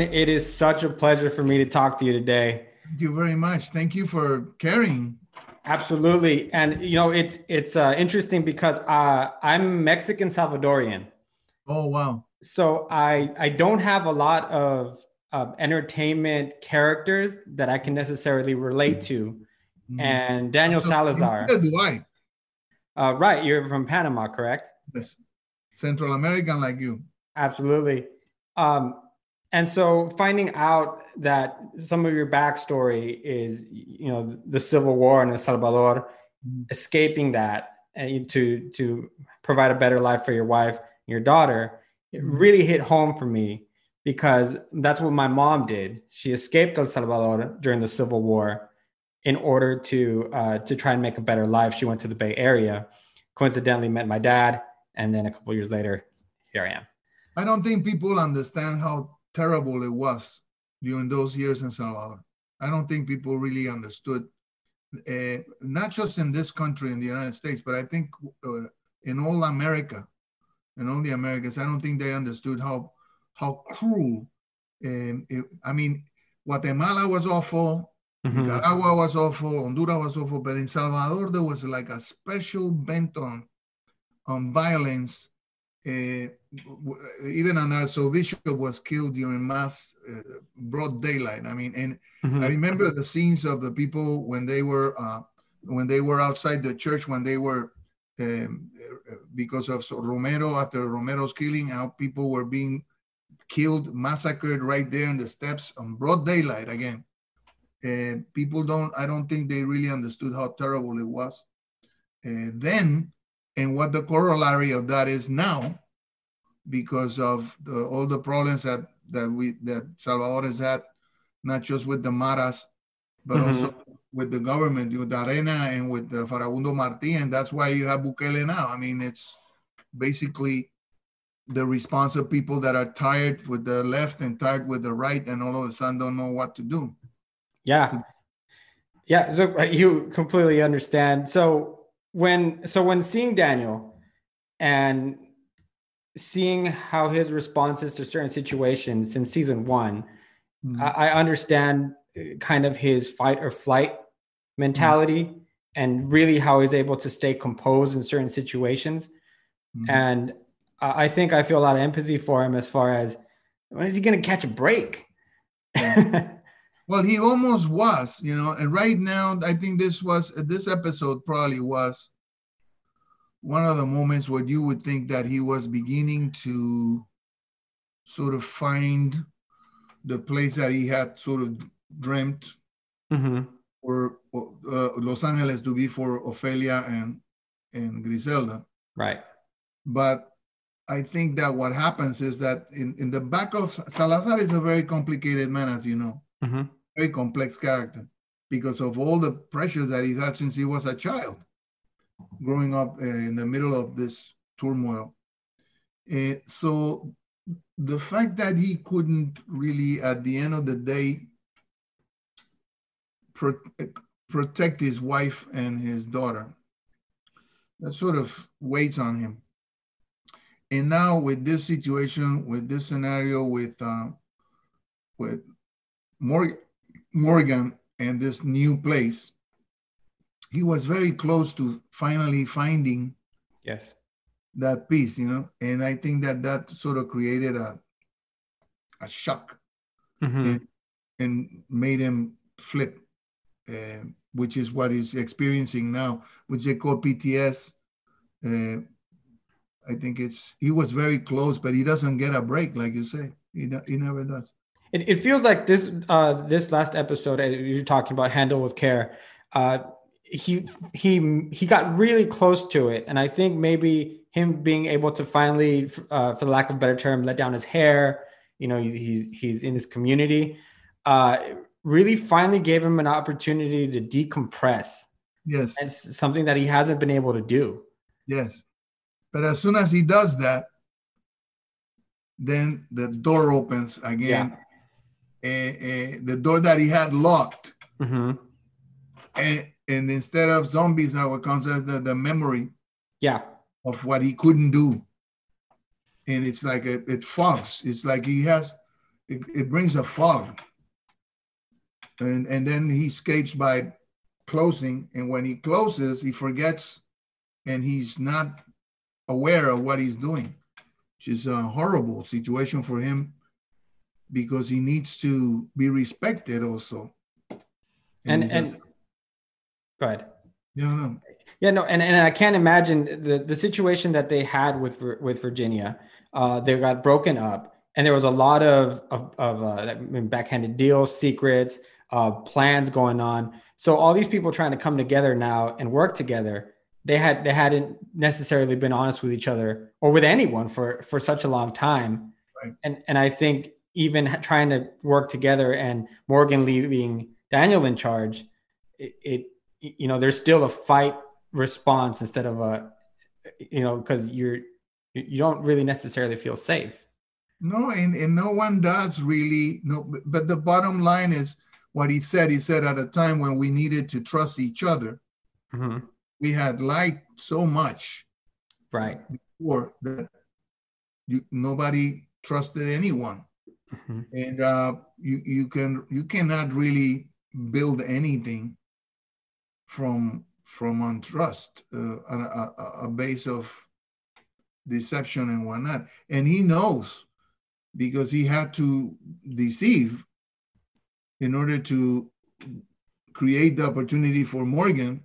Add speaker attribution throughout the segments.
Speaker 1: It is such a pleasure for me to talk to you today.
Speaker 2: Thank you very much. Thank you for caring.
Speaker 1: Absolutely, and you know it's it's uh, interesting because uh, I'm Mexican Salvadorian.
Speaker 2: Oh wow!
Speaker 1: So I I don't have a lot of uh, entertainment characters that I can necessarily relate to, mm-hmm. and Daniel Salazar.
Speaker 2: do I?
Speaker 1: Uh, right, you're from Panama, correct?
Speaker 2: Yes, Central American like you.
Speaker 1: Absolutely. Um, and so finding out that some of your backstory is you know the civil war in el salvador mm-hmm. escaping that and to to provide a better life for your wife and your daughter it mm-hmm. really hit home for me because that's what my mom did she escaped el salvador during the civil war in order to uh, to try and make a better life she went to the bay area coincidentally met my dad and then a couple years later here i am
Speaker 2: i don't think people understand how terrible it was during those years in Salvador. I don't think people really understood, uh, not just in this country, in the United States, but I think uh, in all America, in all the Americas, I don't think they understood how how cruel. Um, it, I mean, Guatemala was awful, mm-hmm. Nicaragua was awful, Honduras was awful, but in Salvador there was like a special bent on on violence uh, even an archbishop was killed during mass uh, broad daylight. I mean, and mm-hmm. I remember the scenes of the people when they were uh, when they were outside the church when they were um, because of Romero after Romero's killing, how people were being killed, massacred right there in the steps on broad daylight again. Uh, people don't, I don't think they really understood how terrible it was. Uh, then and what the corollary of that is now because of the, all the problems that that we that Salvador has had, not just with the Maras, but mm-hmm. also with the government, with Arena and with the Farabundo Marti, and that's why you have Bukele now. I mean, it's basically the response of people that are tired with the left and tired with the right, and all of a sudden don't know what to do.
Speaker 1: Yeah, yeah. So uh, you completely understand. So when so when seeing Daniel and seeing how his responses to certain situations in season one, mm-hmm. I, I, understand uh, kind of his fight or flight mentality mm-hmm. and really how he's able to stay composed in certain situations. Mm-hmm. And I think I feel a lot of empathy for him as far as when is he going to catch a break?
Speaker 2: Yeah. Well, he almost was, you know, and right now, I think this was this episode probably was one of the moments where you would think that he was beginning to sort of find the place that he had sort of dreamt mm-hmm. for uh, Los Angeles to be for Ofelia and and Griselda.
Speaker 1: Right.
Speaker 2: But I think that what happens is that in, in the back of Salazar is a very complicated man, as you know. Mm-hmm very complex character because of all the pressure that he's had since he was a child, growing up uh, in the middle of this turmoil. Uh, so the fact that he couldn't really, at the end of the day, pro- protect his wife and his daughter, that sort of weighs on him. And now with this situation, with this scenario, with uh, with Morgan, Morgan and this new place, he was very close to finally finding
Speaker 1: yes
Speaker 2: that piece, you know. And I think that that sort of created a a shock mm-hmm. and, and, made him flip, uh, which is what he's experiencing now, which they call PTS. Uh, I think it's he was very close, but he doesn't get a break, like you say. He he never does.
Speaker 1: It, it feels like this uh, this last episode you're talking about handle with care. Uh, he he he got really close to it, and I think maybe him being able to finally, uh, for the lack of a better term, let down his hair. You know, he's he's in his community. Uh, really, finally gave him an opportunity to decompress.
Speaker 2: Yes,
Speaker 1: it's something that he hasn't been able to do.
Speaker 2: Yes, but as soon as he does that, then the door opens again. Yeah. Uh, uh, the door that he had locked. Mm-hmm. And, and instead of zombies, I would consider the, the memory.
Speaker 1: Yeah.
Speaker 2: Of what he couldn't do. And it's like a, it fogs. It's like he has, it, it brings a fog. And, and then he escapes by closing. And when he closes, he forgets and he's not aware of what he's doing, which is a horrible situation for him because he needs to be respected also.
Speaker 1: And and, and go ahead.
Speaker 2: Yeah, no.
Speaker 1: Yeah, no, and, and I can't imagine the, the situation that they had with with Virginia. Uh, they got broken up, and there was a lot of of, of uh, backhanded deals, secrets, uh, plans going on. So all these people trying to come together now and work together they had they hadn't necessarily been honest with each other or with anyone for for such a long time right. and and i think even trying to work together and morgan leaving daniel in charge it, it you know there's still a fight response instead of a you know because you're you don't really necessarily feel safe.
Speaker 2: No and, and no one does really no but the bottom line is what he said. He said at a time when we needed to trust each other mm-hmm. we had lied so much
Speaker 1: right.
Speaker 2: before that you, nobody trusted anyone mm-hmm. and uh, you you can you cannot really build anything from from untrust uh, a, a, a base of deception and whatnot and he knows because he had to deceive in order to create the opportunity for morgan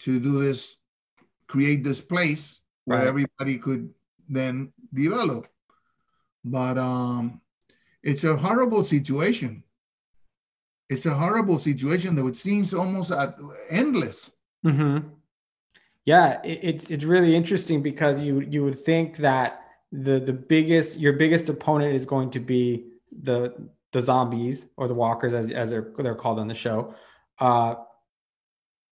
Speaker 2: to do this, create this place where everybody could then develop. But um, it's a horrible situation. It's a horrible situation that it seems almost endless.
Speaker 1: Mm-hmm. Yeah, it, it's it's really interesting because you you would think that the the biggest your biggest opponent is going to be the the zombies or the walkers as as they're they're called on the show. Uh,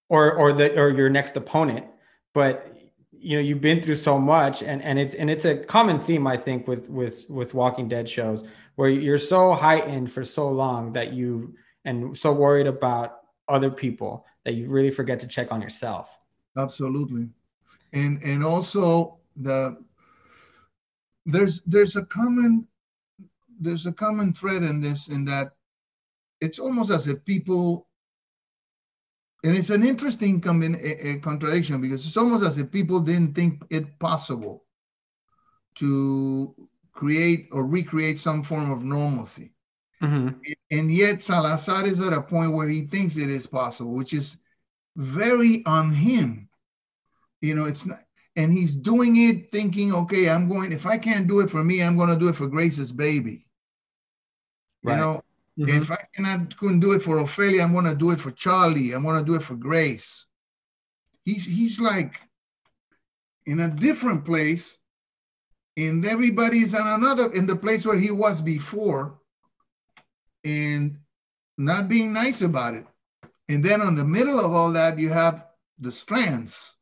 Speaker 1: or or the or your next opponent but you know you've been through so much and and it's and it's a common theme i think with with with walking dead shows where you're so heightened for so long that you and so worried about other people that you really forget to check on yourself.
Speaker 2: Absolutely. And and also the there's there's a common there's a common thread in this in that it's almost as if people and it's an interesting a, a contradiction because it's almost as if people didn't think it possible to create or recreate some form of normalcy. Mm-hmm. And yet Salazar is at a point where he thinks it is possible, which is very on him. You know, it's not, and he's doing it thinking, okay, I'm going, if I can't do it for me, I'm going to do it for Grace's baby. Right. You know, Mm-hmm. If I cannot couldn't do it for Ofelia, I'm gonna do it for Charlie. I'm gonna do it for Grace. He's he's like in a different place, and everybody's on another in the place where he was before, and not being nice about it. And then on the middle of all that, you have the strands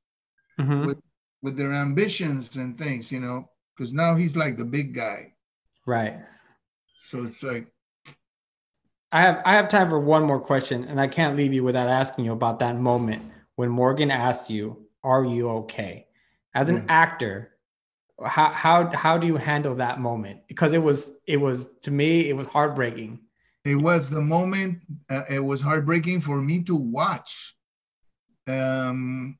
Speaker 2: mm-hmm. with with their ambitions and things, you know, because now he's like the big guy.
Speaker 1: Right.
Speaker 2: So it's like
Speaker 1: I have I have time for one more question, and I can't leave you without asking you about that moment when Morgan asked you, "Are you okay?" As an mm. actor, how how how do you handle that moment? Because it was it was to me it was heartbreaking.
Speaker 2: It was the moment. Uh, it was heartbreaking for me to watch. Um,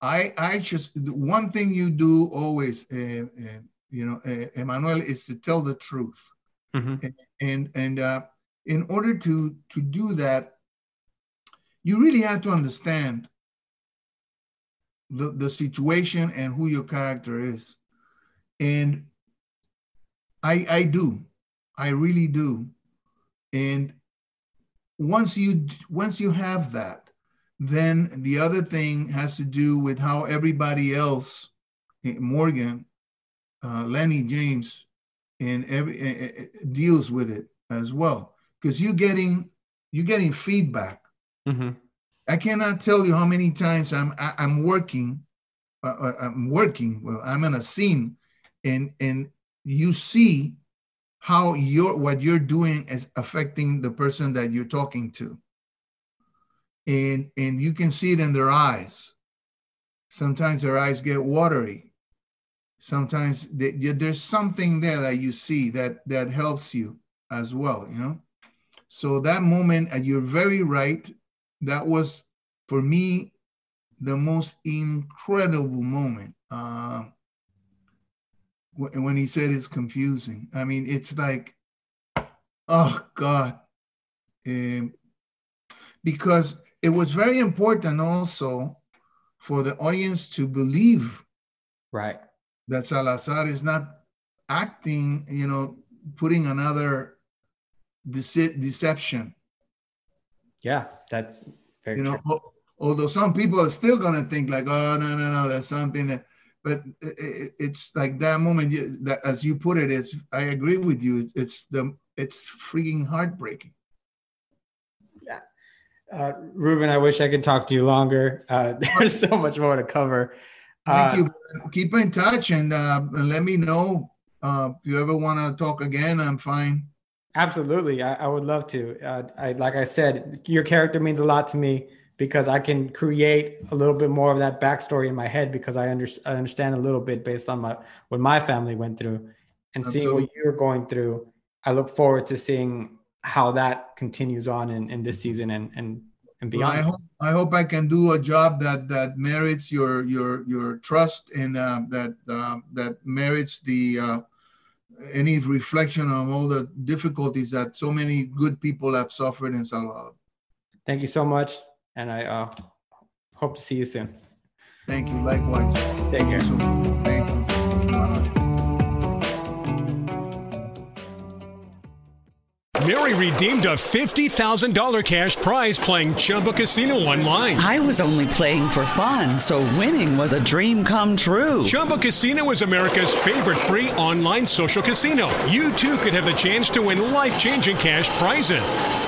Speaker 2: I I just one thing you do always, uh, uh, you know, uh, Emmanuel, is to tell the truth, mm-hmm. and and, and uh, in order to, to do that, you really have to understand the, the situation and who your character is. And I I do, I really do, and once you once you have that, then the other thing has to do with how everybody else, eh, Morgan, uh, Lennie James, and every uh, deals with it as well, because you're getting you're getting feedback. Mm-hmm. I cannot tell you how many times I'm I, am i am working, uh, I'm working. Well, I'm in a scene, and and you see how your what you're doing is affecting the person that you're talking to. And and you can see it in their eyes. Sometimes their eyes get watery. Sometimes they, there's something there that you see that that helps you as well you know? So that moment and you're very right that was for me the most incredible moment. Uh, when he said it's confusing. I mean, it's like, oh God. Um, because it was very important also for the audience to believe
Speaker 1: right
Speaker 2: that Salazar is not acting, you know, putting another dece- deception.
Speaker 1: Yeah, that's very
Speaker 2: you know, although some people are still gonna think like, oh no, no, no, that's something that but it's like that moment that as you put it it's i agree with you. It's, it's the it's freaking heartbreaking.
Speaker 1: Yeah. Uh, ruben i wish i could talk to you longer. Uh, there's so much more to cover.
Speaker 2: Thank uh, you keep in touch and, uh, let me know uh, if you ever want to talk again i'm fine.
Speaker 1: Absolutely. I, I would love to. Uh, I, like i said your character means a lot to me because I can create a little bit more of that backstory in my head because I, under, I understand a little bit based on my what my family went through and Absolutely. seeing what you're going through. I look forward to seeing how that continues on in, in this season and and and beyond.
Speaker 2: Well, I hope I hope I can do a job that that merits your your your trust and uh, that uh, that merits the uh, any reflection on all the difficulties that so many good people have suffered in Salvador.
Speaker 1: Thank you so much and I uh, hope to see you soon.
Speaker 2: Thank you. Likewise.
Speaker 1: Take care. Thank you.
Speaker 3: Mary redeemed a $50,000 cash prize playing Chumba Casino online.
Speaker 4: I was only playing for fun, so winning was a dream come true.
Speaker 3: Chumba Casino is America's favorite free online social casino. You too could have the chance to win life changing cash prizes.